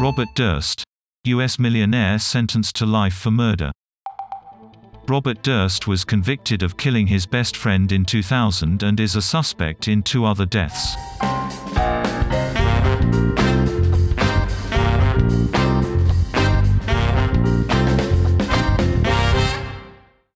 Robert Durst. U.S. millionaire sentenced to life for murder. Robert Durst was convicted of killing his best friend in 2000 and is a suspect in two other deaths.